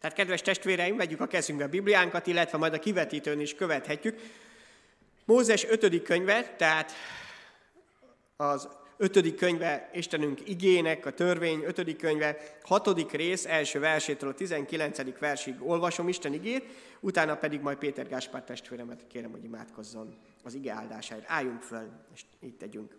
Tehát kedves testvéreim, vegyük a kezünkbe a Bibliánkat, illetve majd a kivetítőn is követhetjük. Mózes 5. könyve, tehát az ötödik könyve Istenünk igének, a törvény ötödik könyve, hatodik rész, első versétől a 19. versig olvasom Isten igét, utána pedig majd Péter Gáspár testvéremet kérem, hogy imádkozzon az ige áldásáért. Álljunk föl, és így tegyünk.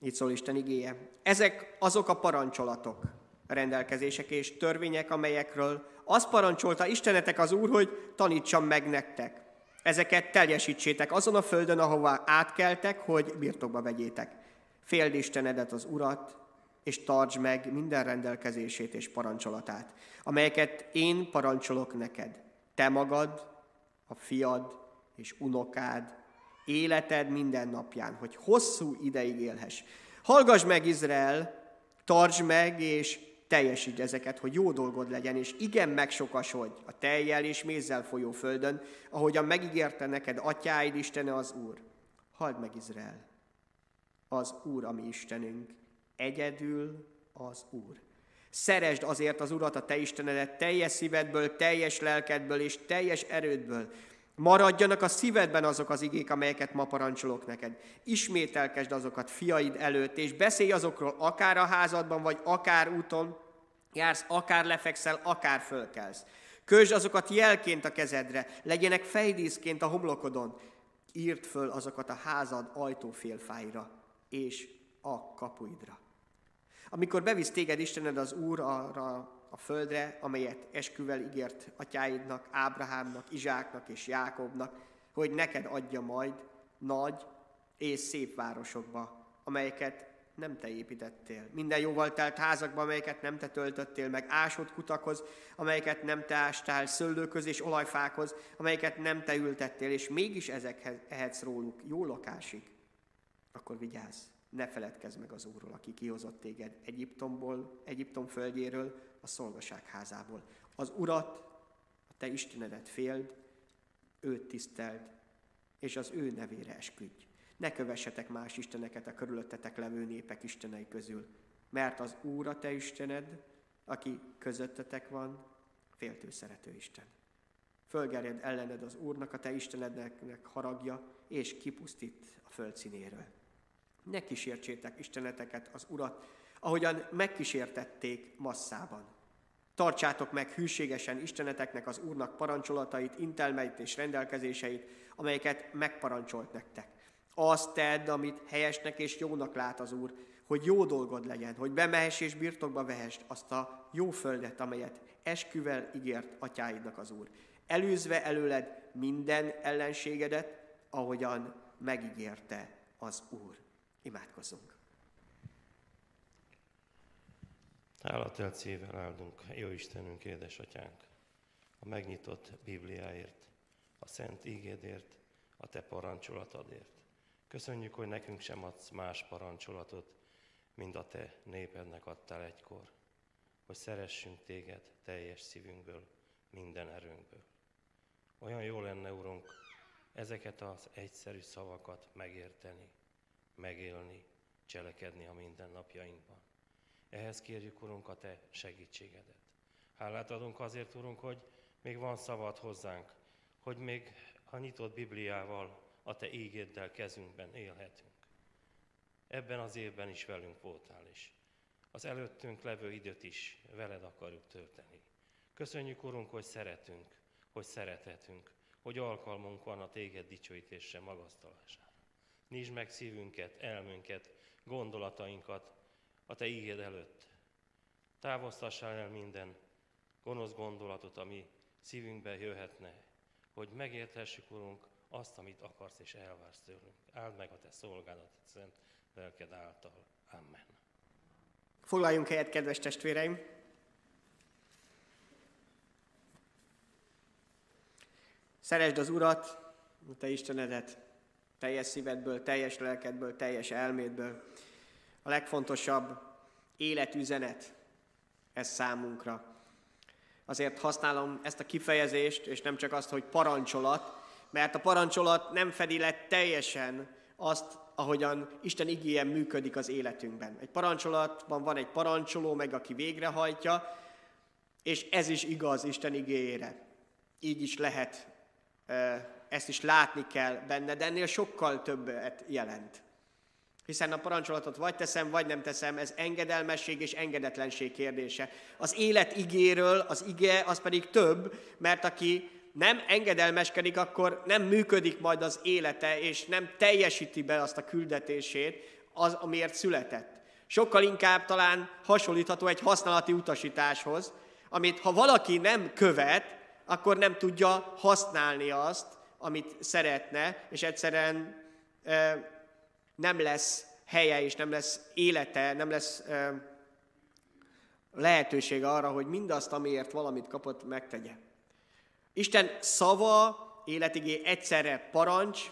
Így szól Isten igéje. Ezek azok a parancsolatok, rendelkezések és törvények, amelyekről azt parancsolta Istenetek az Úr, hogy tanítsam meg nektek. Ezeket teljesítsétek azon a földön, ahová átkeltek, hogy birtokba vegyétek. Féld Istenedet az Urat, és tartsd meg minden rendelkezését és parancsolatát, amelyeket én parancsolok neked. Te magad, a fiad és unokád, életed minden napján, hogy hosszú ideig élhess. Hallgass meg, Izrael, tartsd meg és teljesítsd ezeket, hogy jó dolgod legyen, és igen megsokasodj a tejjel és mézzel folyó földön, ahogyan megígérte neked atyáid Istene az Úr. Halld meg, Izrael! Az Úr, ami Istenünk, egyedül az Úr. Szeresd azért az Urat, a te Istenedet teljes szívedből, teljes lelkedből és teljes erődből, Maradjanak a szívedben azok az igék, amelyeket ma parancsolok neked. Ismételkesd azokat fiaid előtt, és beszélj azokról akár a házadban, vagy akár úton, jársz, akár lefekszel, akár fölkelsz. Közd azokat jelként a kezedre, legyenek fejdíszként a homlokodon. Írd föl azokat a házad ajtófélfáira és a kapuidra. Amikor bevisz téged Istened az Úr arra a földre, amelyet esküvel ígért atyáidnak, Ábrahámnak, Izsáknak és Jákobnak, hogy neked adja majd nagy és szép városokba, amelyeket nem te építettél. Minden jóval telt házakba, amelyeket nem te töltöttél meg, ásott kutakhoz, amelyeket nem te ástál, szőlőköz és olajfákhoz, amelyeket nem te ültettél, és mégis ezekhez ehetsz róluk. Jó lakásig. Akkor vigyázz, ne feledkezz meg az Úrról, aki kihozott téged Egyiptomból, Egyiptom földjéről, a szolgaság házából. Az Urat, a te Istenedet féld, őt tiszteld, és az ő nevére esküdj. Ne kövessetek más isteneket a körülöttetek levő népek istenei közül, mert az Úr a te Istened, aki közöttetek van, féltő szerető Isten. Fölgerjed ellened az Úrnak, a te Istenednek haragja, és kipusztít a föld színéről. Ne kísértsétek Isteneteket, az Urat, ahogyan megkísértették masszában. Tartsátok meg hűségesen Isteneteknek az Úrnak parancsolatait, intelmeit és rendelkezéseit, amelyeket megparancsolt nektek. Azt tedd, amit helyesnek és jónak lát az Úr, hogy jó dolgod legyen, hogy bemehess és birtokba vehest azt a jó földet, amelyet esküvel ígért atyáidnak az Úr. Elűzve előled minden ellenségedet, ahogyan megígérte az Úr. Imádkozzunk! Hálatelt szívvel áldunk, jó Istenünk, édesatyánk, a megnyitott Bibliáért, a szent ígédért, a te parancsolatadért. Köszönjük, hogy nekünk sem adsz más parancsolatot, mint a te népednek adtál egykor, hogy szeressünk téged teljes szívünkből, minden erőnkből. Olyan jó lenne, Urunk, ezeket az egyszerű szavakat megérteni, megélni, cselekedni a mindennapjainkban. Ehhez kérjük, Urunk, a Te segítségedet. Hálát adunk azért, Urunk, hogy még van szavad hozzánk, hogy még a nyitott Bibliával, a Te ígéddel kezünkben élhetünk. Ebben az évben is velünk voltál is. Az előttünk levő időt is veled akarjuk tölteni. Köszönjük, Urunk, hogy szeretünk, hogy szerethetünk, hogy alkalmunk van a Téged dicsőítésre, magasztalására. Nyisd meg szívünket, elmünket, gondolatainkat, a Te ígéd előtt. Távoztassál el minden gonosz gondolatot, ami szívünkbe jöhetne, hogy megérthessük, Urunk, azt, amit akarsz és elvársz tőlünk. Áld meg a Te szolgálat, szent lelked által. Amen. Foglaljunk helyet, kedves testvéreim! Szeresd az Urat, a Te Istenedet, teljes szívedből, teljes lelkedből, teljes elmédből, a legfontosabb életüzenet ez számunkra. Azért használom ezt a kifejezést, és nem csak azt, hogy parancsolat, mert a parancsolat nem fedi le teljesen azt ahogyan Isten igéje működik az életünkben. Egy parancsolatban van egy parancsoló, meg aki végrehajtja, és ez is igaz Isten igéjére. Így is lehet, ezt is látni kell benne, de ennél sokkal többet jelent. Hiszen a parancsolatot vagy teszem, vagy nem teszem, ez engedelmesség és engedetlenség kérdése. Az élet igéről, az ige az pedig több, mert aki nem engedelmeskedik, akkor nem működik majd az élete, és nem teljesíti be azt a küldetését, az, amiért született. Sokkal inkább talán hasonlítható egy használati utasításhoz, amit ha valaki nem követ, akkor nem tudja használni azt, amit szeretne, és egyszerűen nem lesz helye, és nem lesz élete, nem lesz e, lehetősége arra, hogy mindazt, amiért valamit kapott, megtegye. Isten szava, életigé egyszerre parancs,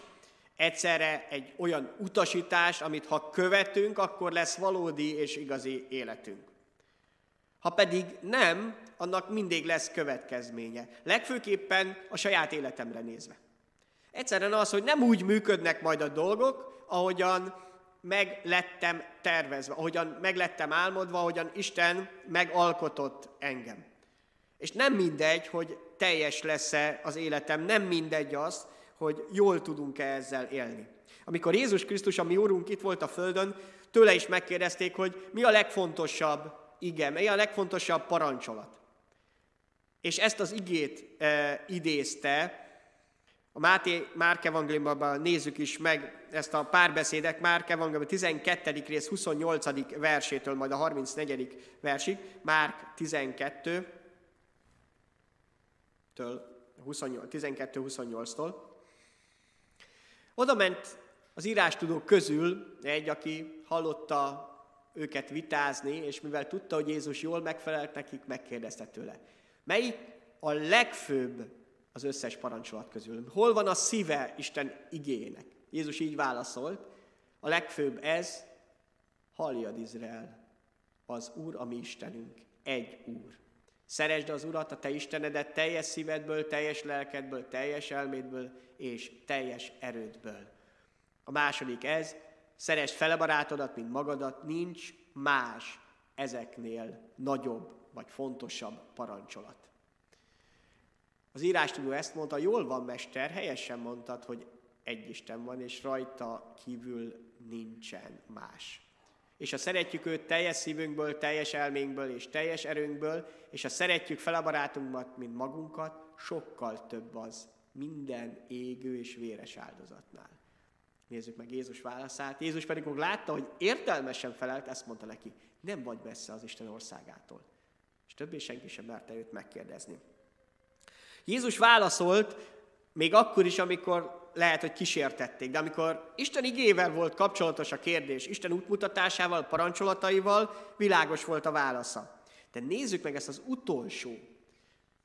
egyszerre egy olyan utasítás, amit ha követünk, akkor lesz valódi és igazi életünk. Ha pedig nem, annak mindig lesz következménye. Legfőképpen a saját életemre nézve. Egyszerűen az, hogy nem úgy működnek majd a dolgok, ahogyan meg lettem tervezve, ahogyan meg lettem álmodva, ahogyan Isten megalkotott engem. És nem mindegy, hogy teljes lesz-e az életem, nem mindegy az, hogy jól tudunk-e ezzel élni. Amikor Jézus Krisztus, a mi Úrunk itt volt a Földön, tőle is megkérdezték, hogy mi a legfontosabb ige, mi a legfontosabb parancsolat. És ezt az igét e, idézte, a Máté Márk evangéliumban nézzük is meg ezt a párbeszédek, Márk evangélium 12. rész 28. versétől, majd a 34. versig, Márk 12, től 12-28-tól. Oda ment az írástudók közül egy, aki hallotta őket vitázni, és mivel tudta, hogy Jézus jól megfelelt nekik, megkérdezte tőle. Melyik a legfőbb az összes parancsolat közül? Hol van a szíve Isten igének? Jézus így válaszolt, a legfőbb ez, halljad Izrael, az Úr, a mi Istenünk, egy Úr. Szeresd az Urat, a te Istenedet teljes szívedből, teljes lelkedből, teljes elmédből és teljes erődből. A második ez, szeresd fele barátodat, mint magadat, nincs más ezeknél nagyobb vagy fontosabb parancsolat. Az írástudó ezt mondta, jól van, mester, helyesen mondtad, hogy egy Isten van, és rajta kívül nincsen más és ha szeretjük őt teljes szívünkből, teljes elménkből és teljes erőnkből, és ha szeretjük fel a barátunkat, mint magunkat, sokkal több az minden égő és véres áldozatnál. Nézzük meg Jézus válaszát. Jézus pedig, amikor látta, hogy értelmesen felelt, ezt mondta neki, nem vagy messze az Isten országától. És többé senki sem merte őt megkérdezni. Jézus válaszolt, még akkor is, amikor lehet, hogy kísértették, de amikor Isten igével volt kapcsolatos a kérdés, Isten útmutatásával, parancsolataival, világos volt a válasza. De nézzük meg ezt az utolsó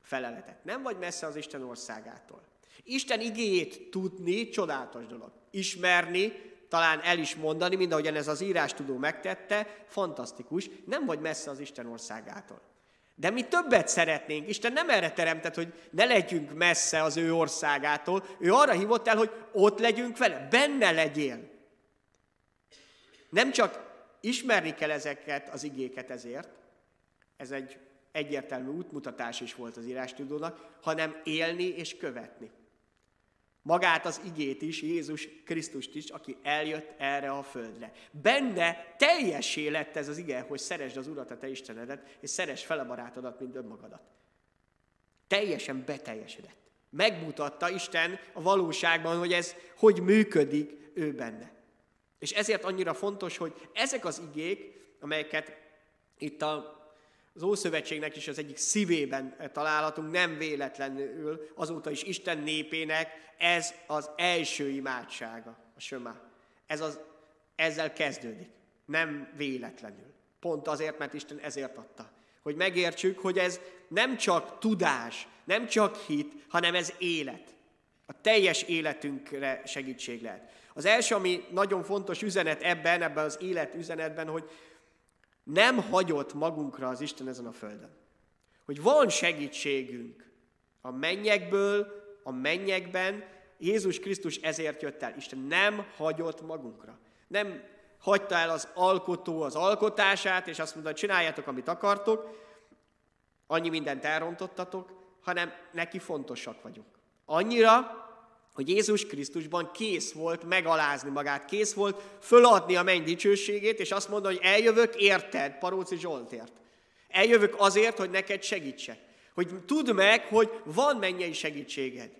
feleletet. Nem vagy messze az Isten országától. Isten igéjét tudni, csodálatos dolog. Ismerni, talán el is mondani, mint ahogyan ez az írás tudó megtette, fantasztikus, nem vagy messze az Isten országától. De mi többet szeretnénk. Isten nem erre teremtett, hogy ne legyünk messze az ő országától. Ő arra hívott el, hogy ott legyünk vele, benne legyél. Nem csak ismerni kell ezeket az igéket ezért, ez egy egyértelmű útmutatás is volt az írástudónak, hanem élni és követni. Magát az igét is, Jézus Krisztust is, aki eljött erre a földre. Benne teljessé lett ez az ige, hogy szeresd az Urat, a te Istenedet, és szeresd fel a barátodat, mint önmagadat. Teljesen beteljesedett. Megmutatta Isten a valóságban, hogy ez hogy működik ő benne. És ezért annyira fontos, hogy ezek az igék, amelyeket itt a az Ószövetségnek is az egyik szívében találhatunk, nem véletlenül azóta is Isten népének ez az első imádsága, a sömá. Ez az, ezzel kezdődik, nem véletlenül. Pont azért, mert Isten ezért adta. Hogy megértsük, hogy ez nem csak tudás, nem csak hit, hanem ez élet. A teljes életünkre segítség lehet. Az első, ami nagyon fontos üzenet ebben, ebben az élet üzenetben, hogy nem hagyott magunkra az Isten ezen a földön. Hogy van segítségünk a mennyekből, a mennyekben, Jézus Krisztus ezért jött el. Isten nem hagyott magunkra. Nem hagyta el az alkotó az alkotását, és azt mondta, csináljátok, amit akartok, annyi mindent elrontottatok, hanem neki fontosak vagyunk. Annyira, hogy Jézus Krisztusban kész volt megalázni magát, kész volt föladni a menny dicsőségét, és azt mondta, hogy eljövök érted, Paróci Zsoltért. Eljövök azért, hogy neked segítsek. Hogy tudd meg, hogy van mennyei segítséged.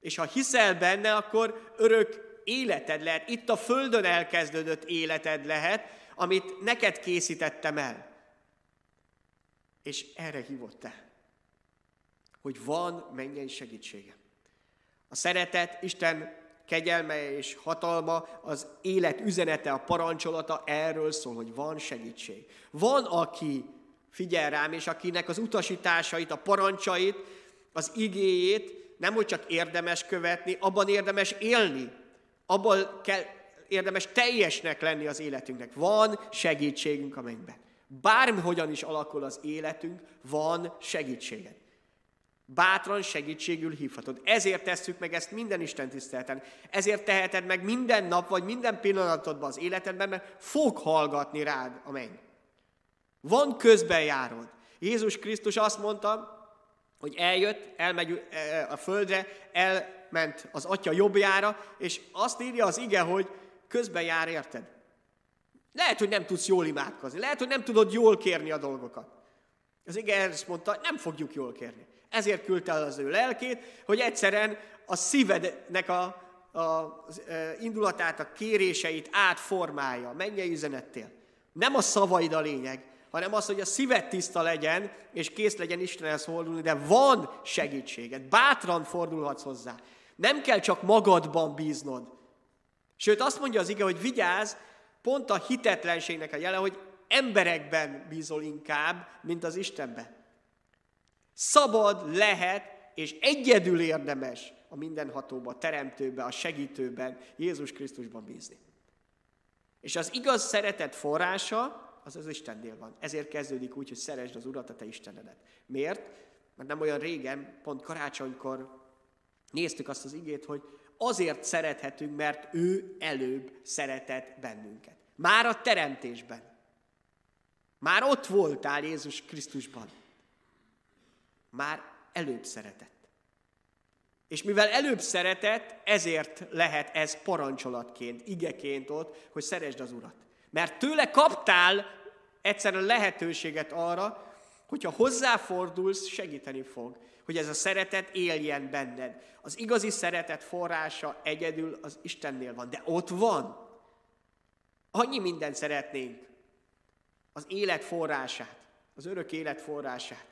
És ha hiszel benne, akkor örök életed lehet. Itt a földön elkezdődött életed lehet, amit neked készítettem el. És erre hívott el, hogy van mennyei segítsége. A szeretet, Isten kegyelme és hatalma, az élet üzenete, a parancsolata erről szól, hogy van segítség. Van, aki figyel rám, és akinek az utasításait, a parancsait, az igéjét nem hogy csak érdemes követni, abban érdemes élni, abban kell érdemes teljesnek lenni az életünknek. Van segítségünk a mennyben. Bármihogyan is alakul az életünk, van segítséged. Bátran segítségül hívhatod. Ezért tesszük meg ezt minden Isten tiszteleten. Ezért teheted meg minden nap, vagy minden pillanatodban az életedben, mert fog hallgatni rád a menny. Van közbenjárod. Jézus Krisztus azt mondta, hogy eljött, elmegy a földre, elment az atya jobbjára, és azt írja az ige, hogy közben jár, érted? Lehet, hogy nem tudsz jól imádkozni, lehet, hogy nem tudod jól kérni a dolgokat. Az ige ezt mondta, nem fogjuk jól kérni. Ezért küldte el az ő lelkét, hogy egyszerűen a szívednek a, a, az indulatát, a kéréseit átformálja, mennyei üzenettél. Nem a szavaid a lényeg, hanem az, hogy a szíved tiszta legyen, és kész legyen Istenhez fordulni, de van segítséged, bátran fordulhatsz hozzá. Nem kell csak magadban bíznod. Sőt, azt mondja az ige, hogy vigyázz, pont a hitetlenségnek a jele, hogy emberekben bízol inkább, mint az Istenben. Szabad lehet, és egyedül érdemes a mindenhatóba, a teremtőbe, a segítőben, Jézus Krisztusban bízni. És az igaz szeretet forrása, az az Istennél van. Ezért kezdődik úgy, hogy szeresd az Urat, a te Istenedet. Miért? Mert nem olyan régen, pont karácsonykor néztük azt az igét, hogy azért szerethetünk, mert ő előbb szeretett bennünket. Már a teremtésben. Már ott voltál Jézus Krisztusban. Már előbb szeretett. És mivel előbb szeretett, ezért lehet ez parancsolatként, igeként ott, hogy szeresd az Urat. Mert tőle kaptál egyszerűen lehetőséget arra, hogyha hozzáfordulsz, segíteni fog, hogy ez a szeretet éljen benned. Az igazi szeretet forrása egyedül az Istennél van, de ott van. Annyi mindent szeretnénk. Az élet forrását, az örök élet forrását,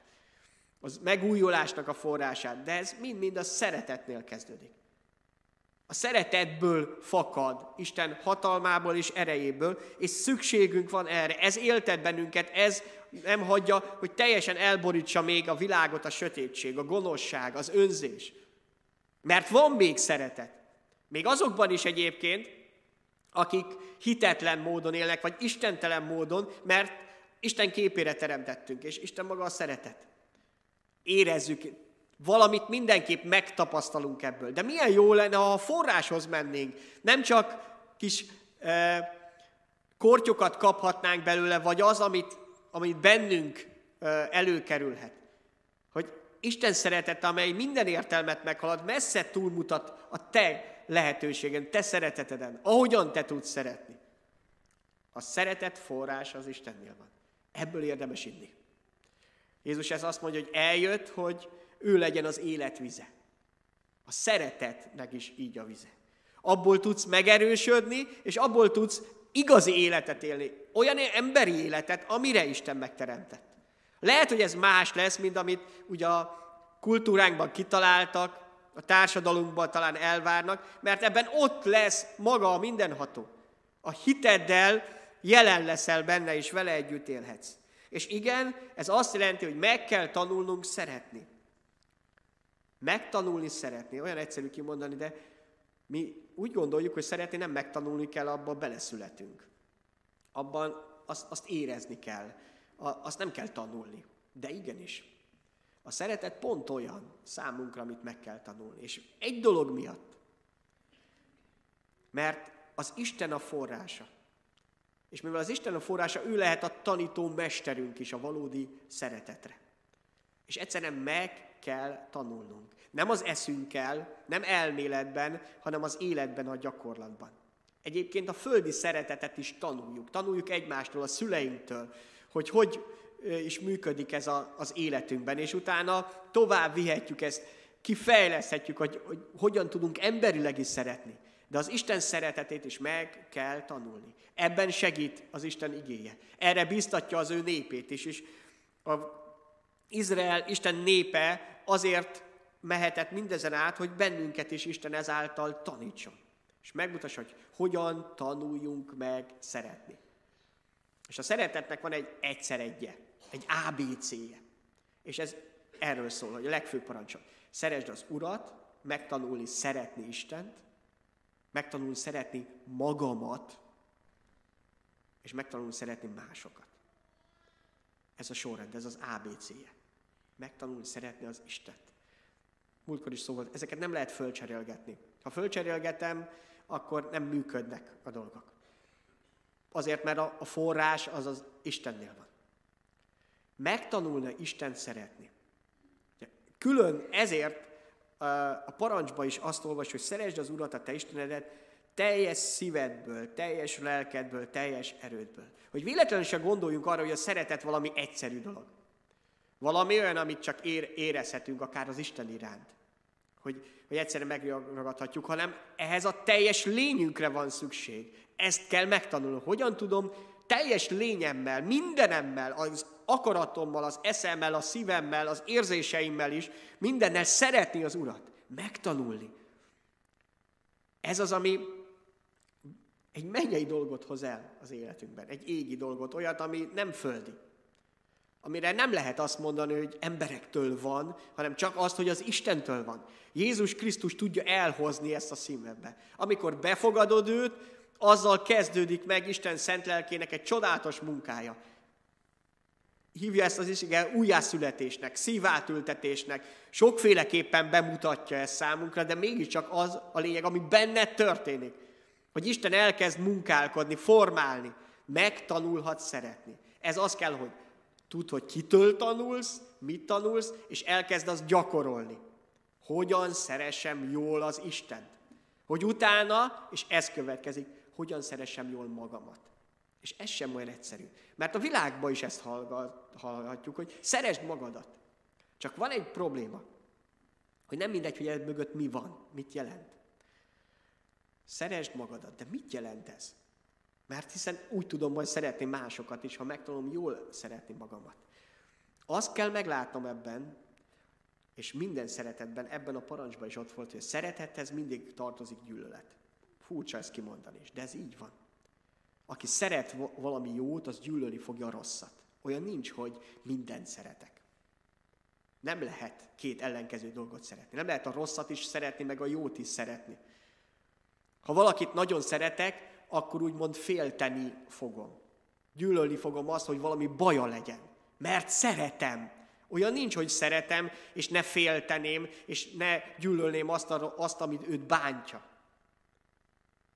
az megújulásnak a forrását, de ez mind-mind a szeretetnél kezdődik. A szeretetből fakad, Isten hatalmából és erejéből, és szükségünk van erre. Ez éltet bennünket, ez nem hagyja, hogy teljesen elborítsa még a világot a sötétség, a gonoszság, az önzés. Mert van még szeretet. Még azokban is egyébként, akik hitetlen módon élnek, vagy istentelen módon, mert Isten képére teremtettünk, és Isten maga a szeretet. Érezzük, Valamit mindenképp megtapasztalunk ebből. De milyen jó lenne, ha a forráshoz mennénk. Nem csak kis e, kortyokat kaphatnánk belőle, vagy az, amit, amit bennünk e, előkerülhet. Hogy Isten szeretete, amely minden értelmet meghalad, messze túlmutat a te lehetőségen, te szereteteden, ahogyan te tudsz szeretni. A szeretet forrás az Istennél van. Ebből érdemes inni. Jézus ez azt mondja, hogy eljött, hogy ő legyen az életvize. A szeretetnek is így a vize. Abból tudsz megerősödni, és abból tudsz igazi életet élni. Olyan emberi életet, amire Isten megteremtett. Lehet, hogy ez más lesz, mint amit ugye a kultúránkban kitaláltak, a társadalomban talán elvárnak, mert ebben ott lesz maga a mindenható. A hiteddel jelen leszel benne, és vele együtt élhetsz. És igen, ez azt jelenti, hogy meg kell tanulnunk szeretni. Megtanulni szeretni, olyan egyszerű kimondani, de mi úgy gondoljuk, hogy szeretni nem megtanulni kell, abban beleszületünk. Abban azt, azt érezni kell, azt nem kell tanulni. De igenis. A szeretet pont olyan számunkra, amit meg kell tanulni. És egy dolog miatt. Mert az Isten a forrása. És mivel az Isten a forrása, ő lehet a tanító mesterünk is a valódi szeretetre. És egyszerűen meg kell tanulnunk. Nem az eszünkkel, nem elméletben, hanem az életben, a gyakorlatban. Egyébként a földi szeretetet is tanuljuk. Tanuljuk egymástól, a szüleinktől, hogy hogy is működik ez a, az életünkben, és utána tovább vihetjük ezt, kifejleszthetjük, hogy, hogy hogyan tudunk emberileg is szeretni. De az Isten szeretetét is meg kell tanulni. Ebben segít az Isten igéje. Erre biztatja az ő népét is, és a Izrael, Isten népe azért mehetett mindezen át, hogy bennünket is Isten ezáltal tanítson. És megmutassa, hogy hogyan tanuljunk meg szeretni. És a szeretetnek van egy egyszer egye, egy ABC-je. És ez erről szól, hogy a legfőbb parancsol. Szeresd az Urat, megtanulni szeretni Istent, megtanulni szeretni magamat, és megtanulni szeretni másokat. Ez a sorrend, ez az ABC-je. Megtanulni szeretni az Istent. Múltkor is szó ezeket nem lehet fölcserélgetni. Ha fölcserélgetem, akkor nem működnek a dolgok. Azért, mert a, forrás az az Istennél van. Megtanulna Isten szeretni. Külön ezért a parancsba is azt olvas, hogy szeresd az Urat, a te Istenedet, teljes szívedből, teljes lelkedből, teljes erődből. Hogy véletlenül se gondoljunk arra, hogy a szeretet valami egyszerű dolog. Valami olyan, amit csak ér, érezhetünk akár az Isten iránt. Hogy, hogy egyszerűen megragadhatjuk, hanem ehhez a teljes lényünkre van szükség. Ezt kell megtanulni. Hogyan tudom teljes lényemmel, mindenemmel, az akaratommal, az eszemmel, a szívemmel, az érzéseimmel is, mindennel szeretni az Urat. Megtanulni. Ez az, ami egy mennyei dolgot hoz el az életünkben, egy égi dolgot, olyat, ami nem földi. Amire nem lehet azt mondani, hogy emberektől van, hanem csak azt, hogy az Istentől van. Jézus Krisztus tudja elhozni ezt a szívedbe. Amikor befogadod őt, azzal kezdődik meg Isten szent lelkének egy csodálatos munkája. Hívja ezt az is, igen, újjászületésnek, szívátültetésnek, sokféleképpen bemutatja ezt számunkra, de mégiscsak az a lényeg, ami benned történik. Hogy Isten elkezd munkálkodni, formálni, megtanulhat szeretni. Ez az kell, hogy Tudd, hogy kitől tanulsz, mit tanulsz, és elkezd azt gyakorolni. Hogyan szeressem jól az Istent. Hogy utána, és ez következik, hogyan szeressem jól magamat. És ez sem olyan egyszerű. Mert a világban is ezt hallgatjuk, hogy szeresd magadat. Csak van egy probléma, hogy nem mindegy, hogy ez mögött mi van, mit jelent. Szeresd magadat, de mit jelent ez? Mert hiszen úgy tudom majd szeretni másokat is, ha megtanulom jól szeretni magamat. Azt kell meglátnom ebben, és minden szeretetben, ebben a parancsban is ott volt, hogy a szeretethez mindig tartozik gyűlölet. Furcsa ezt kimondani is, de ez így van. Aki szeret valami jót, az gyűlölni fogja a rosszat. Olyan nincs, hogy mindent szeretek. Nem lehet két ellenkező dolgot szeretni. Nem lehet a rosszat is szeretni, meg a jót is szeretni. Ha valakit nagyon szeretek, akkor úgymond félteni fogom. Gyűlölni fogom azt, hogy valami baja legyen. Mert szeretem. Olyan nincs, hogy szeretem, és ne félteném, és ne gyűlölném azt, azt amit őt bántja.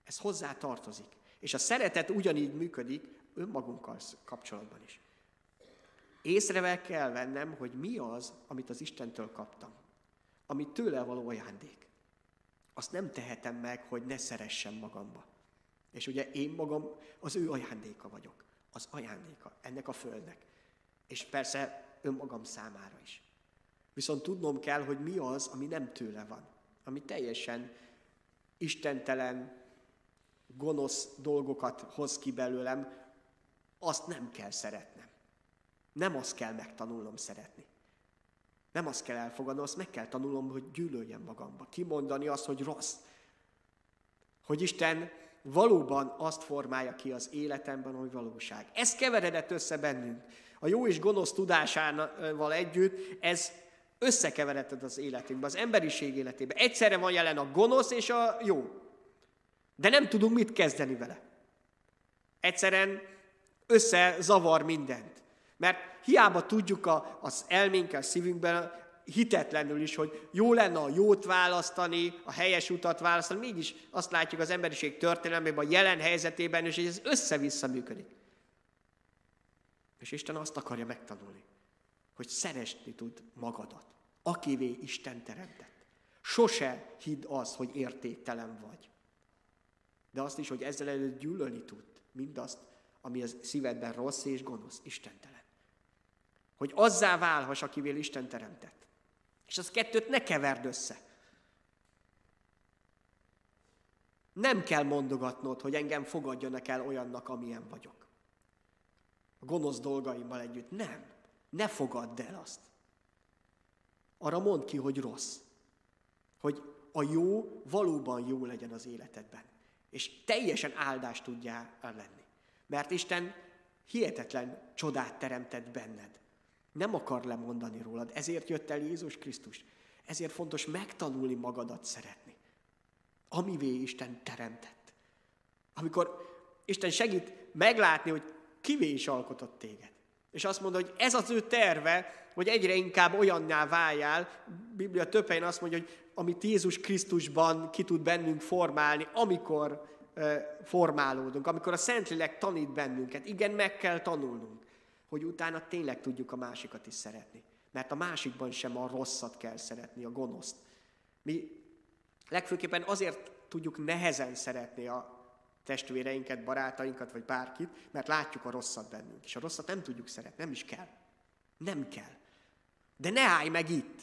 Ez hozzá tartozik. És a szeretet ugyanígy működik önmagunkkal kapcsolatban is. Észrevel kell vennem, hogy mi az, amit az Istentől kaptam. Amit tőle való ajándék. Azt nem tehetem meg, hogy ne szeressem magamba. És ugye én magam az ő ajándéka vagyok. Az ajándéka ennek a földnek. És persze önmagam számára is. Viszont tudnom kell, hogy mi az, ami nem tőle van. Ami teljesen istentelen, gonosz dolgokat hoz ki belőlem, azt nem kell szeretnem. Nem azt kell megtanulnom szeretni. Nem azt kell elfogadnom, azt meg kell tanulnom, hogy gyűlöljem magamba. Kimondani azt, hogy rossz. Hogy Isten valóban azt formálja ki az életemben, hogy valóság. Ez keveredett össze bennünk. A jó és gonosz tudásával együtt ez összekeveredett az életünkben, az emberiség életében. Egyszerre van jelen a gonosz és a jó. De nem tudunk mit kezdeni vele. Egyszerűen összezavar mindent. Mert hiába tudjuk a, az elménkkel, szívünkben hitetlenül is, hogy jó lenne a jót választani, a helyes utat választani, mégis azt látjuk az emberiség történelmében, a jelen helyzetében is, hogy ez össze-vissza működik. És Isten azt akarja megtanulni, hogy szeresni tud magadat, akivé Isten teremtett. Sose hidd az, hogy értéktelen vagy. De azt is, hogy ezzel előtt gyűlölni tud mindazt, ami az szívedben rossz és gonosz, istentelen. Hogy azzá válhass, akivel Isten teremtett. És az kettőt ne keverd össze. Nem kell mondogatnod, hogy engem fogadjanak el olyannak, amilyen vagyok. A gonosz dolgaimmal együtt. Nem. Ne fogadd el azt. Arra mondd ki, hogy rossz. Hogy a jó valóban jó legyen az életedben. És teljesen áldást tudjál lenni. Mert Isten hihetetlen csodát teremtett benned. Nem akar lemondani rólad, ezért jött el Jézus Krisztus. Ezért fontos megtanulni magadat szeretni. Amivé Isten teremtett. Amikor Isten segít meglátni, hogy kivé is alkotott téged. És azt mondja, hogy ez az ő terve, hogy egyre inkább olyanná váljál. Biblia több helyen azt mondja, hogy amit Jézus Krisztusban ki tud bennünk formálni, amikor formálódunk, amikor a Szentlélek tanít bennünket. Igen, meg kell tanulnunk, hogy utána tényleg tudjuk a másikat is szeretni. Mert a másikban sem a rosszat kell szeretni, a gonoszt. Mi legfőképpen azért tudjuk nehezen szeretni a testvéreinket, barátainkat, vagy bárkit, mert látjuk a rosszat bennünk. És a rosszat nem tudjuk szeretni, nem is kell. Nem kell. De ne állj meg itt,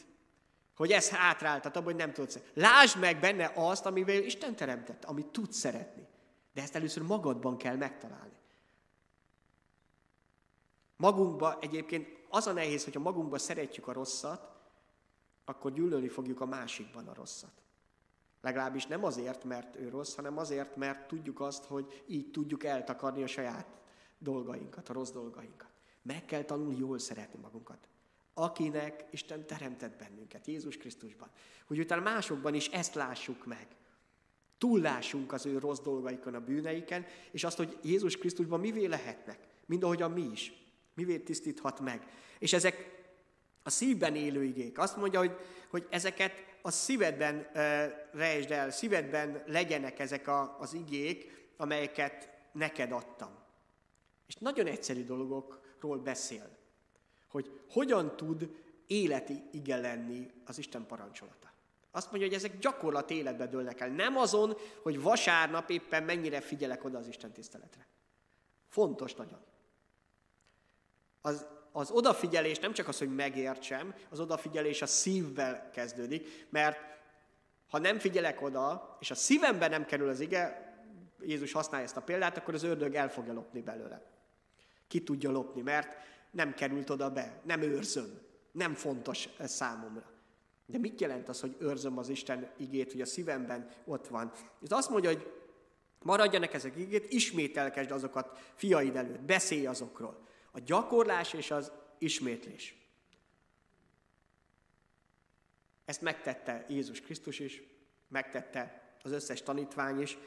hogy ez hátráltat abban, hogy nem tudsz. Lásd meg benne azt, amivel Isten teremtett, amit tudsz szeretni. De ezt először magadban kell megtalálni. Magunkba egyébként az a nehéz, hogyha magunkba szeretjük a rosszat, akkor gyűlölni fogjuk a másikban a rosszat. Legalábbis nem azért, mert ő rossz, hanem azért, mert tudjuk azt, hogy így tudjuk eltakarni a saját dolgainkat, a rossz dolgainkat. Meg kell tanulni jól szeretni magunkat. Akinek Isten teremtett bennünket, Jézus Krisztusban. Hogy utána másokban is ezt lássuk meg. Túllássunk az ő rossz dolgaikon, a bűneiken, és azt, hogy Jézus Krisztusban mivé lehetnek, mind ahogyan mi is. Mivé tisztíthat meg. És ezek a szívben élő igék. Azt mondja, hogy, hogy ezeket a szívedben uh, rejtsd el, szívedben legyenek ezek a, az igék, amelyeket neked adtam. És nagyon egyszerű dolgokról beszél, hogy hogyan tud életi ige lenni az Isten parancsolata. Azt mondja, hogy ezek gyakorlat életbe dőlnek el. Nem azon, hogy vasárnap éppen mennyire figyelek oda az Isten tiszteletre. Fontos nagyon. Az, az odafigyelés nem csak az, hogy megértsem, az odafigyelés a szívvel kezdődik, mert ha nem figyelek oda, és a szívembe nem kerül az ige, Jézus használja ezt a példát, akkor az ördög el fogja lopni belőle. Ki tudja lopni, mert nem került oda be, nem őrzöm, nem fontos számomra. De mit jelent az, hogy őrzöm az Isten igét, hogy a szívemben ott van? Ez azt mondja, hogy maradjanak ezek igét, ismételkesd azokat fiaid előtt, beszélj azokról. A gyakorlás és az ismétlés. Ezt megtette Jézus Krisztus is, megtette az összes tanítvány is,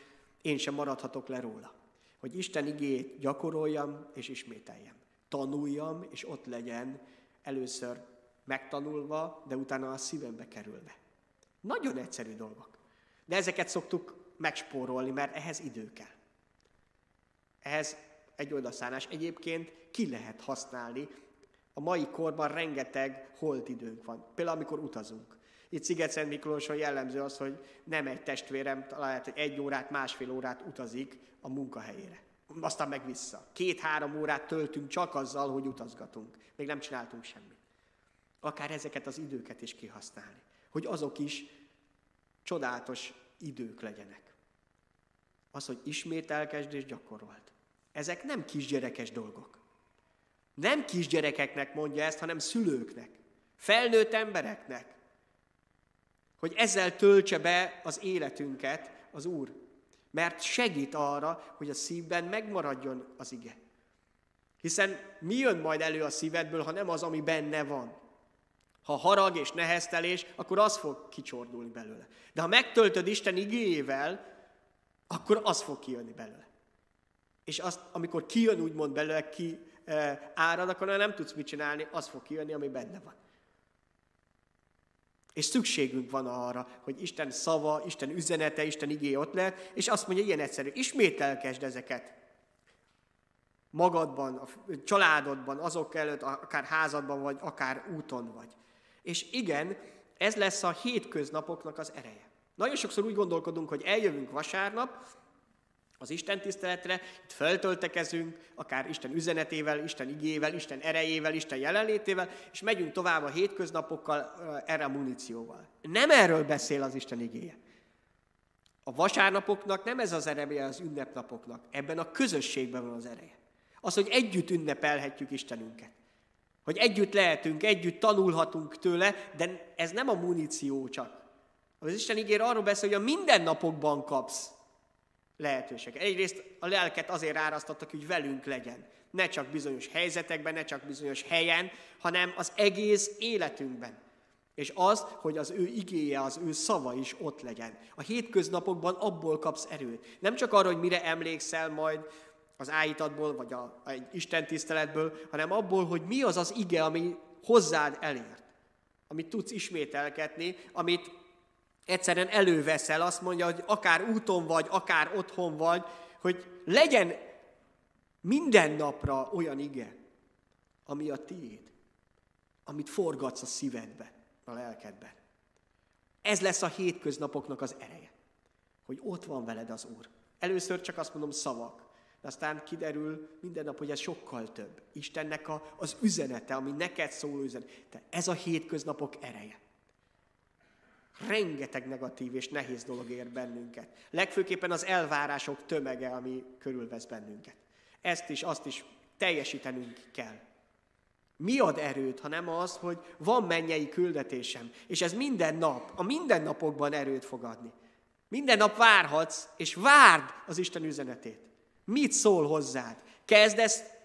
én sem maradhatok le róla. Hogy Isten igét gyakoroljam és ismételjem. Tanuljam, és ott legyen először megtanulva, de utána a szívembe kerülve. Nagyon egyszerű dolgok. De ezeket szoktuk megspórolni, mert ehhez idő kell. Ehhez egy odaszánás. Egyébként ki lehet használni. A mai korban rengeteg holt időnk van. Például amikor utazunk. Itt Sziget-Szent Miklóson jellemző az, hogy nem egy testvérem, hogy egy órát, másfél órát utazik a munkahelyére. Aztán meg vissza. Két-három órát töltünk csak azzal, hogy utazgatunk. Még nem csináltunk semmit akár ezeket az időket is kihasználni. Hogy azok is csodálatos idők legyenek. Az, hogy ismételkesd és gyakorolt. Ezek nem kisgyerekes dolgok. Nem kisgyerekeknek mondja ezt, hanem szülőknek, felnőtt embereknek. Hogy ezzel töltse be az életünket az Úr. Mert segít arra, hogy a szívben megmaradjon az ige. Hiszen mi jön majd elő a szívedből, ha nem az, ami benne van? Ha harag és neheztelés, akkor az fog kicsordulni belőle. De ha megtöltöd Isten igéjével, akkor az fog kijönni belőle. És azt, amikor kijön úgymond belőle, ki e, árad, akkor nem tudsz mit csinálni, az fog kijönni, ami benne van. És szükségünk van arra, hogy Isten szava, Isten üzenete, Isten igé ott lehet, és azt mondja, ilyen egyszerű, ismételkesd ezeket. Magadban, a családodban, azok előtt, akár házadban vagy, akár úton vagy. És igen, ez lesz a hétköznapoknak az ereje. Nagyon sokszor úgy gondolkodunk, hogy eljövünk vasárnap, az Isten tiszteletre, itt feltöltekezünk, akár Isten üzenetével, Isten igével, Isten erejével, Isten jelenlétével, és megyünk tovább a hétköznapokkal erre a munícióval. Nem erről beszél az Isten igéje. A vasárnapoknak nem ez az ereje az ünnepnapoknak, ebben a közösségben van az ereje. Az, hogy együtt ünnepelhetjük Istenünket. Hogy együtt lehetünk, együtt tanulhatunk tőle, de ez nem a muníció csak. Az Isten ígér arról beszél, hogy a mindennapokban kapsz lehetőség. Egyrészt a lelket azért árasztottak, hogy velünk legyen. Ne csak bizonyos helyzetekben, ne csak bizonyos helyen, hanem az egész életünkben. És az, hogy az ő igéje, az ő szava is ott legyen. A hétköznapokban abból kapsz erőt. Nem csak arra, hogy mire emlékszel majd az ájítatból, vagy a, egy Isten tiszteletből, hanem abból, hogy mi az az ige, ami hozzád elért. Amit tudsz ismételkedni, amit egyszerűen előveszel, azt mondja, hogy akár úton vagy, akár otthon vagy, hogy legyen minden napra olyan ige, ami a tiéd, amit forgatsz a szívedbe, a lelkedben. Ez lesz a hétköznapoknak az ereje, hogy ott van veled az Úr. Először csak azt mondom szavak, de aztán kiderül minden nap, hogy ez sokkal több. Istennek a, az üzenete, ami neked szóló üzenet. De ez a hétköznapok ereje. Rengeteg negatív és nehéz dolog ér bennünket. Legfőképpen az elvárások tömege, ami körülvesz bennünket. Ezt is, azt is teljesítenünk kell. Mi ad erőt, ha nem az, hogy van mennyei küldetésem, és ez minden nap, a mindennapokban erőt fog adni. Minden nap várhatsz, és várd az Isten üzenetét. Mit szól hozzád? Kezd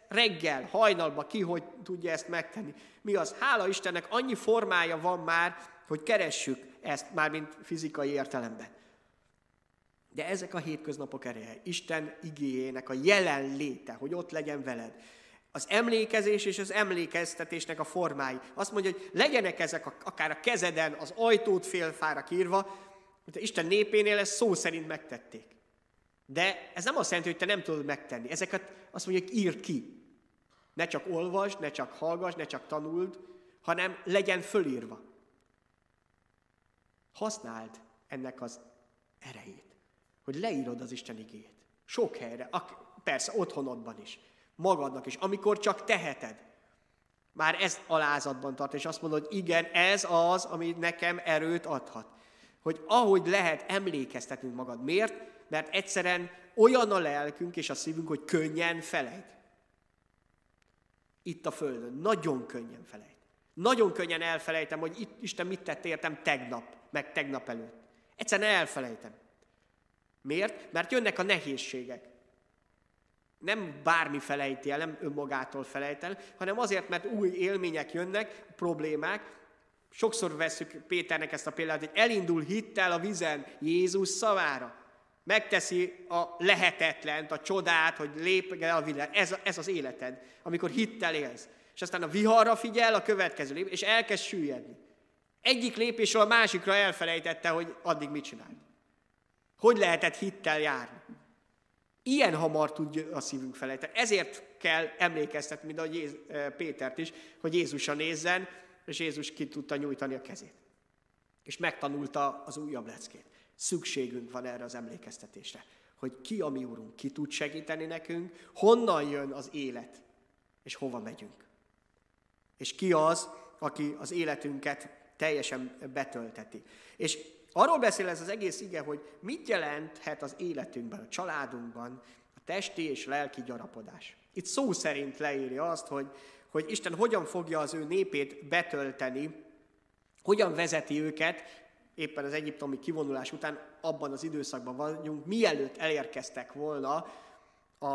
reggel, hajnalba, ki hogy tudja ezt megtenni. Mi az? Hála Istennek, annyi formája van már, hogy keressük ezt már mint fizikai értelemben. De ezek a hétköznapok ereje, Isten igéjének a jelenléte, hogy ott legyen veled. Az emlékezés és az emlékeztetésnek a formái. Azt mondja, hogy legyenek ezek a, akár a kezeden, az ajtót félfára írva, hogy Isten népénél ezt szó szerint megtették. De ez nem azt jelenti, hogy te nem tudod megtenni. Ezeket azt mondja, hogy írd ki. Ne csak olvasd, ne csak hallgass, ne csak tanuld, hanem legyen fölírva. Használd ennek az erejét, hogy leírod az Isten igét. Sok helyre, persze otthonodban is, magadnak is, amikor csak teheted. Már ez alázatban tart, és azt mondod, hogy igen, ez az, ami nekem erőt adhat. Hogy ahogy lehet, emlékeztetünk magad. Miért? Mert egyszerűen olyan a lelkünk és a szívünk, hogy könnyen felejt. Itt a Földön. Nagyon könnyen felejt. Nagyon könnyen elfelejtem, hogy itt Isten mit tett értem tegnap meg tegnap előtt. Egyszerűen elfelejtem. Miért? Mert jönnek a nehézségek. Nem bármi felejti el, nem önmagától felejt el, hanem azért, mert új élmények jönnek, problémák. Sokszor veszük Péternek ezt a példát, hogy elindul hittel a vizen Jézus szavára. Megteszi a lehetetlent, a csodát, hogy lép el a világ. Ez, ez az életed, amikor hittel élsz. És aztán a viharra figyel, a következő lép, és elkezd süllyedni. Egyik lépésről a másikra elfelejtette, hogy addig mit csinált. Hogy lehetett hittel járni. Ilyen hamar tudja a szívünk felejteni. Ezért kell emlékeztetni, mint ahogy Jéz, eh, Pétert is, hogy Jézusra nézzen, és Jézus ki tudta nyújtani a kezét. És megtanulta az újabb leckét. Szükségünk van erre az emlékeztetésre, hogy ki a mi úrunk, ki tud segíteni nekünk, honnan jön az élet, és hova megyünk. És ki az, aki az életünket teljesen betölteti. És arról beszél ez az egész ige, hogy mit jelenthet az életünkben, a családunkban a testi és lelki gyarapodás. Itt szó szerint leírja azt, hogy, hogy Isten hogyan fogja az ő népét betölteni, hogyan vezeti őket, éppen az egyiptomi kivonulás után abban az időszakban vagyunk, mielőtt elérkeztek volna a,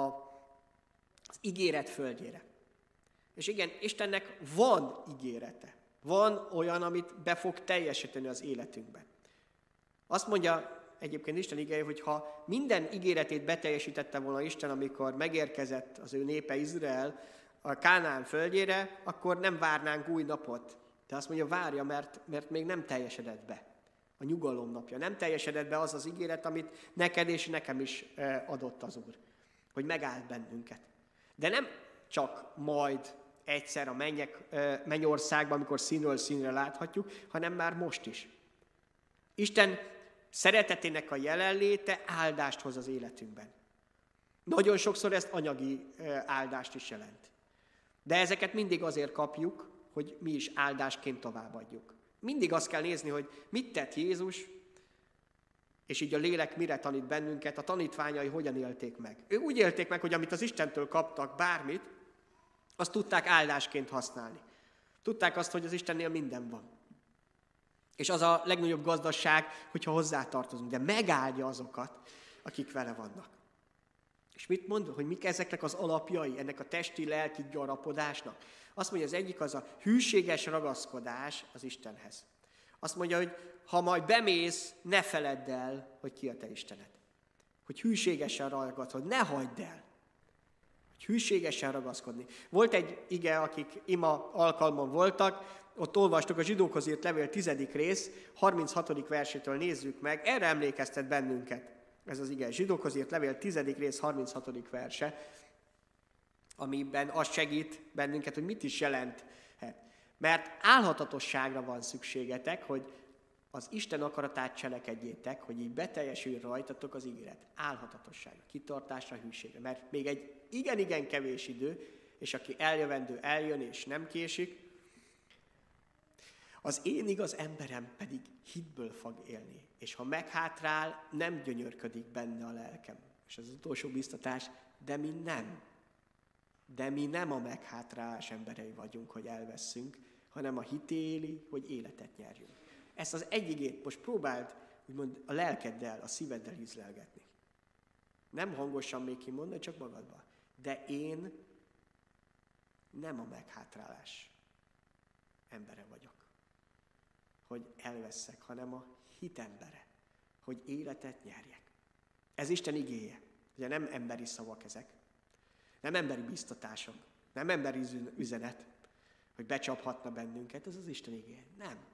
az ígéret földjére. És igen, Istennek van ígérete. Van olyan, amit be fog teljesíteni az életünkben. Azt mondja egyébként Isten igéje, hogy ha minden ígéretét beteljesítette volna Isten, amikor megérkezett az ő népe Izrael a Kánán földjére, akkor nem várnánk új napot. De azt mondja, várja, mert, mert még nem teljesedett be. A nyugalom napja. Nem teljesedett be az az ígéret, amit neked és nekem is adott az Úr. Hogy megállt bennünket. De nem csak majd egyszer a mennyek, mennyországban, amikor színről színre láthatjuk, hanem már most is. Isten szeretetének a jelenléte áldást hoz az életünkben. Nagyon sokszor ezt anyagi áldást is jelent. De ezeket mindig azért kapjuk, hogy mi is áldásként továbbadjuk. Mindig azt kell nézni, hogy mit tett Jézus, és így a lélek mire tanít bennünket, a tanítványai hogyan élték meg. Ő úgy élték meg, hogy amit az Istentől kaptak, bármit, azt tudták áldásként használni. Tudták azt, hogy az Istennél minden van. És az a legnagyobb gazdaság, hogyha hozzátartozunk, de megáldja azokat, akik vele vannak. És mit mond, hogy mik ezeknek az alapjai, ennek a testi, lelki gyarapodásnak? Azt mondja, az egyik az a hűséges ragaszkodás az Istenhez. Azt mondja, hogy ha majd bemész, ne feledd el, hogy ki a te Istened. Hogy hűségesen ragadod, ne hagyd el. Hogy hűségesen ragaszkodni. Volt egy ige, akik ima alkalmon voltak, ott olvastuk a zsidókhoz írt levél tizedik rész, 36. versétől nézzük meg, erre emlékeztet bennünket. Ez az ige, zsidókhoz írt levél tizedik rész, 36. verse, amiben az segít bennünket, hogy mit is jelent. Mert álhatatosságra van szükségetek, hogy az Isten akaratát cselekedjétek, hogy így beteljesül rajtatok az ígéret. Álhatatosságra, kitartásra, hűségre. Mert még egy igen-igen kevés idő, és aki eljövendő, eljön és nem késik, az én igaz emberem pedig hitből fog élni, és ha meghátrál, nem gyönyörködik benne a lelkem. És az utolsó biztatás, de mi nem. De mi nem a meghátrálás emberei vagyunk, hogy elveszünk, hanem a hitéli, hogy életet nyerjünk. Ezt az egyigét most próbáld úgymond a lelkeddel, a szíveddel ízlelgetni. Nem hangosan még kimondani, csak magadban. De én nem a meghátrálás embere vagyok hogy elveszek, hanem a hitembere, hogy életet nyerjek. Ez Isten igéje. Ugye nem emberi szavak ezek, nem emberi biztatások, nem emberi üzenet, hogy becsaphatna bennünket, ez az Isten igéje. Nem.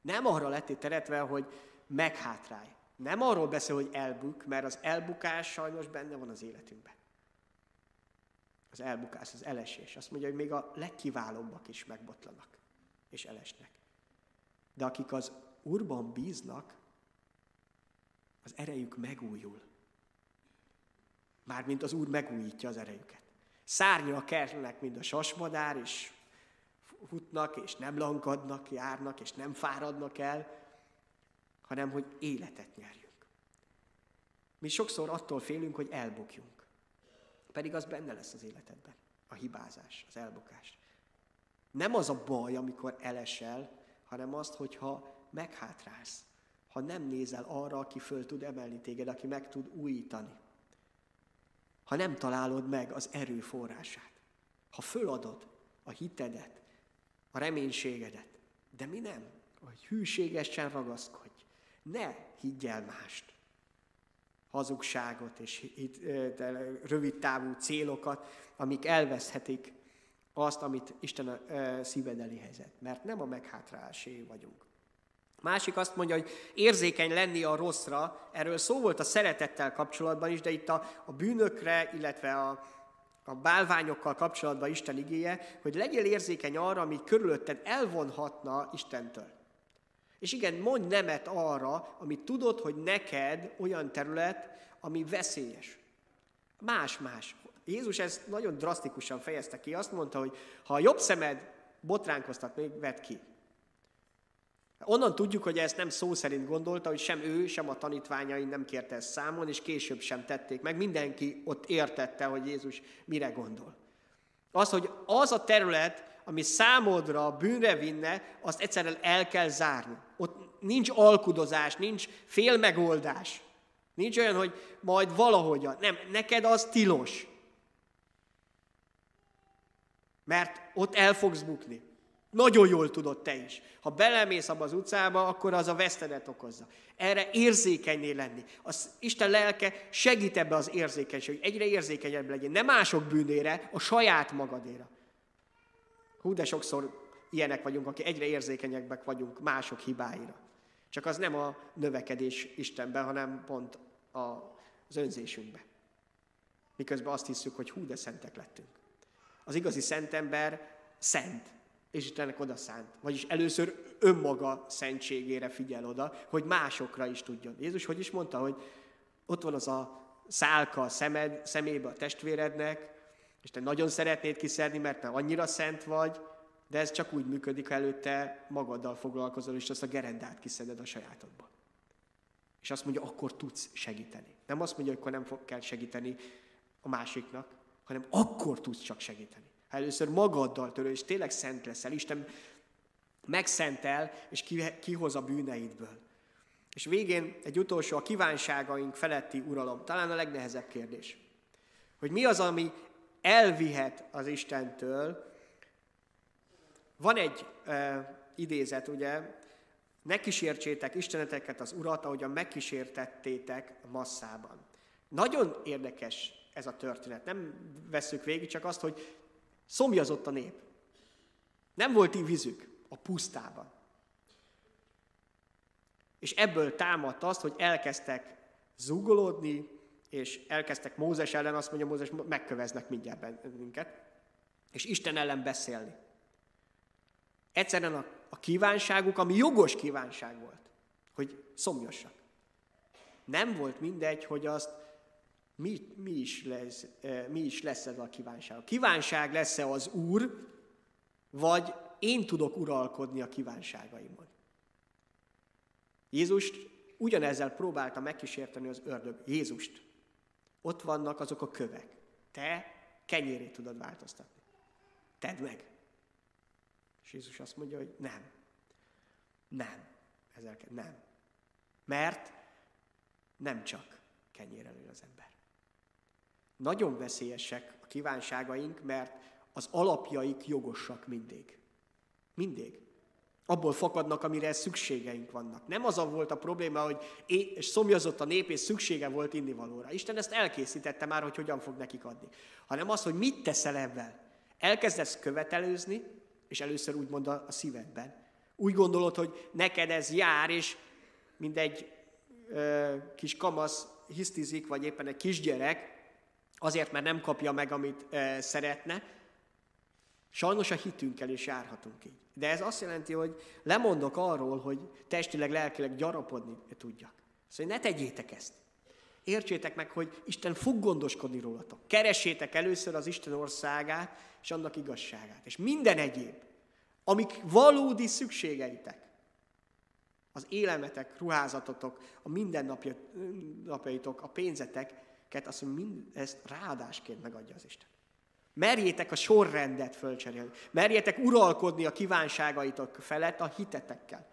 Nem arra lett teretve, hogy meghátrálj. Nem arról beszél, hogy elbuk, mert az elbukás sajnos benne van az életünkben. Az elbukás, az elesés. Azt mondja, hogy még a legkiválóbbak is megbotlanak, és elesnek. De akik az Úrban bíznak, az erejük megújul. Mármint az Úr megújítja az erejüket. Szárnyal kerülnek, mint a sasmadár, és futnak, és nem lankadnak, járnak, és nem fáradnak el, hanem hogy életet nyerjünk. Mi sokszor attól félünk, hogy elbukjunk. Pedig az benne lesz az életedben. A hibázás, az elbukás. Nem az a baj, amikor elesel, hanem azt, hogyha meghátrálsz, ha nem nézel arra, aki föl tud emelni téged, aki meg tud újítani. Ha nem találod meg az erő forrását. Ha föladod a hitedet, a reménységedet. De mi nem? Hogy hűségesen ragaszkodj. Ne higgy el mást. Hazugságot és rövid távú célokat, amik elveszhetik azt, amit Isten a szíved elé helyezett. Mert nem a meghátrálásé vagyunk. Másik azt mondja, hogy érzékeny lenni a rosszra. Erről szó volt a szeretettel kapcsolatban is, de itt a, a bűnökre, illetve a, a bálványokkal kapcsolatban Isten igéje, hogy legyél érzékeny arra, ami körülötted elvonhatna Istentől. És igen, mondj nemet arra, amit tudod, hogy neked olyan terület, ami veszélyes. Más-más. Jézus ezt nagyon drasztikusan fejezte ki. Azt mondta, hogy ha a jobb szemed botránkoztat, még vedd ki. Onnan tudjuk, hogy ezt nem szó szerint gondolta, hogy sem ő, sem a tanítványai nem kérte ezt számon, és később sem tették meg. Mindenki ott értette, hogy Jézus mire gondol. Az, hogy az a terület, ami számodra bűnre vinne, azt egyszerűen el kell zárni. Ott nincs alkudozás, nincs félmegoldás. Nincs olyan, hogy majd valahogyan. Nem, neked az tilos. Mert ott el fogsz bukni. Nagyon jól tudod te is. Ha belemész abba az utcába, akkor az a vesztedet okozza. Erre érzékenyné lenni. Az Isten lelke segít ebbe az érzékenység, hogy egyre érzékenyebb legyen. Nem mások bűnére, a saját magadéra. Hú, de sokszor ilyenek vagyunk, akik egyre érzékenyebbek vagyunk mások hibáira. Csak az nem a növekedés Istenben, hanem pont az önzésünkben. Miközben azt hiszük, hogy hú, de szentek lettünk. Az igazi szent ember szent, és Istennek oda szánt. Vagyis először önmaga szentségére figyel oda, hogy másokra is tudjon. Jézus hogy is mondta, hogy ott van az a szálka a szemed, szemébe a testvérednek, és te nagyon szeretnéd kiszedni, mert te annyira szent vagy, de ez csak úgy működik, ha előtte magaddal foglalkozol, és azt a gerendát kiszeded a sajátodba. És azt mondja, akkor tudsz segíteni. Nem azt mondja, hogy akkor nem fog, kell segíteni a másiknak, hanem akkor tudsz csak segíteni. Ha először magaddal törő, és tényleg szent leszel, Isten megszentel, és kihoz a bűneidből. És végén egy utolsó, a kívánságaink feletti uralom. Talán a legnehezebb kérdés. Hogy mi az, ami elvihet az Istentől. Van egy e, idézet, ugye, ne kísértsétek Isteneteket az Urat, ahogyan megkísértettétek masszában. Nagyon érdekes ez a történet. Nem veszük végig, csak azt, hogy szomjazott a nép. Nem volt így vízük a pusztában. És ebből támadt azt, hogy elkezdtek zúgolódni, és elkezdtek Mózes ellen, azt mondja Mózes, megköveznek mindjárt bennünket, és Isten ellen beszélni. Egyszerűen a, a kívánságuk, ami jogos kívánság volt, hogy szomjasak. Nem volt mindegy, hogy azt mi, mi, is, lesz, eh, mi is lesz ez a kívánság. A kívánság lesz-e az Úr, vagy én tudok uralkodni a kívánságaimon. Jézust ugyanezzel próbálta megkísérteni az ördög. Jézust. Ott vannak azok a kövek. Te kenyérét tudod változtatni. Tedd meg. És Jézus azt mondja, hogy nem. Nem. Ezzel kell. Nem. Mert nem csak kenyérrel él az ember. Nagyon veszélyesek a kívánságaink, mert az alapjaik jogosak mindig. Mindig abból fakadnak, amire szükségeink vannak. Nem az a volt a probléma, hogy é- és szomjazott a nép, és szüksége volt innivalóra. Isten ezt elkészítette már, hogy hogyan fog nekik adni. Hanem az, hogy mit teszel ebben. Elkezdesz követelőzni, és először úgy mond a, szívedben. Úgy gondolod, hogy neked ez jár, és mindegy ö, kis kamasz hisztizik, vagy éppen egy kisgyerek, azért, mert nem kapja meg, amit ö, szeretne, Sajnos a hitünkkel is járhatunk így. De ez azt jelenti, hogy lemondok arról, hogy testileg, lelkileg gyarapodni tudjak. Szóval ne tegyétek ezt. Értsétek meg, hogy Isten fog gondoskodni rólatok. Keressétek először az Isten országát és annak igazságát. És minden egyéb, amik valódi szükségeitek, az élemetek, ruházatotok, a mindennapjaitok, a pénzeteket, azt mondja, mind, ezt ráadásként megadja az Isten. Merjétek a sorrendet fölcserélni. Merjétek uralkodni a kívánságaitok felett a hitetekkel.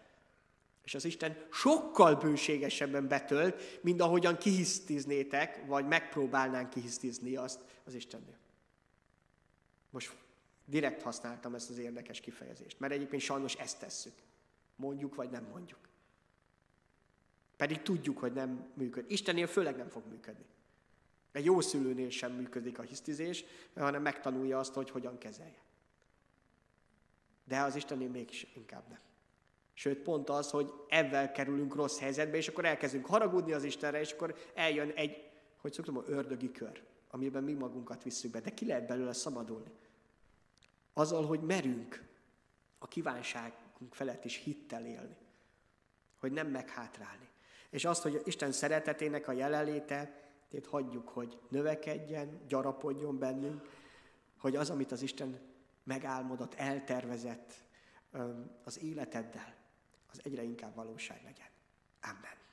És az Isten sokkal bőségesebben betölt, mint ahogyan kihisztiznétek, vagy megpróbálnánk kihisztizni azt az Istennél. Most direkt használtam ezt az érdekes kifejezést, mert egyébként sajnos ezt tesszük. Mondjuk, vagy nem mondjuk. Pedig tudjuk, hogy nem működik. Istennél főleg nem fog működni. Egy jó szülőnél sem működik a hisztizés, hanem megtanulja azt, hogy hogyan kezelje. De az Istennél mégis inkább nem. Sőt, pont az, hogy ebben kerülünk rossz helyzetbe, és akkor elkezdünk haragudni az Istenre, és akkor eljön egy, hogy szoktam, ördögi kör, amiben mi magunkat visszük be. De ki lehet belőle szabadulni? Azzal, hogy merünk a kívánságunk felett is hittel élni. Hogy nem meghátrálni. És azt, hogy Isten szeretetének a jelenléte Tét hagyjuk, hogy növekedjen, gyarapodjon bennünk, hogy az, amit az Isten megálmodott, eltervezett az életeddel, az egyre inkább valóság legyen. Amen.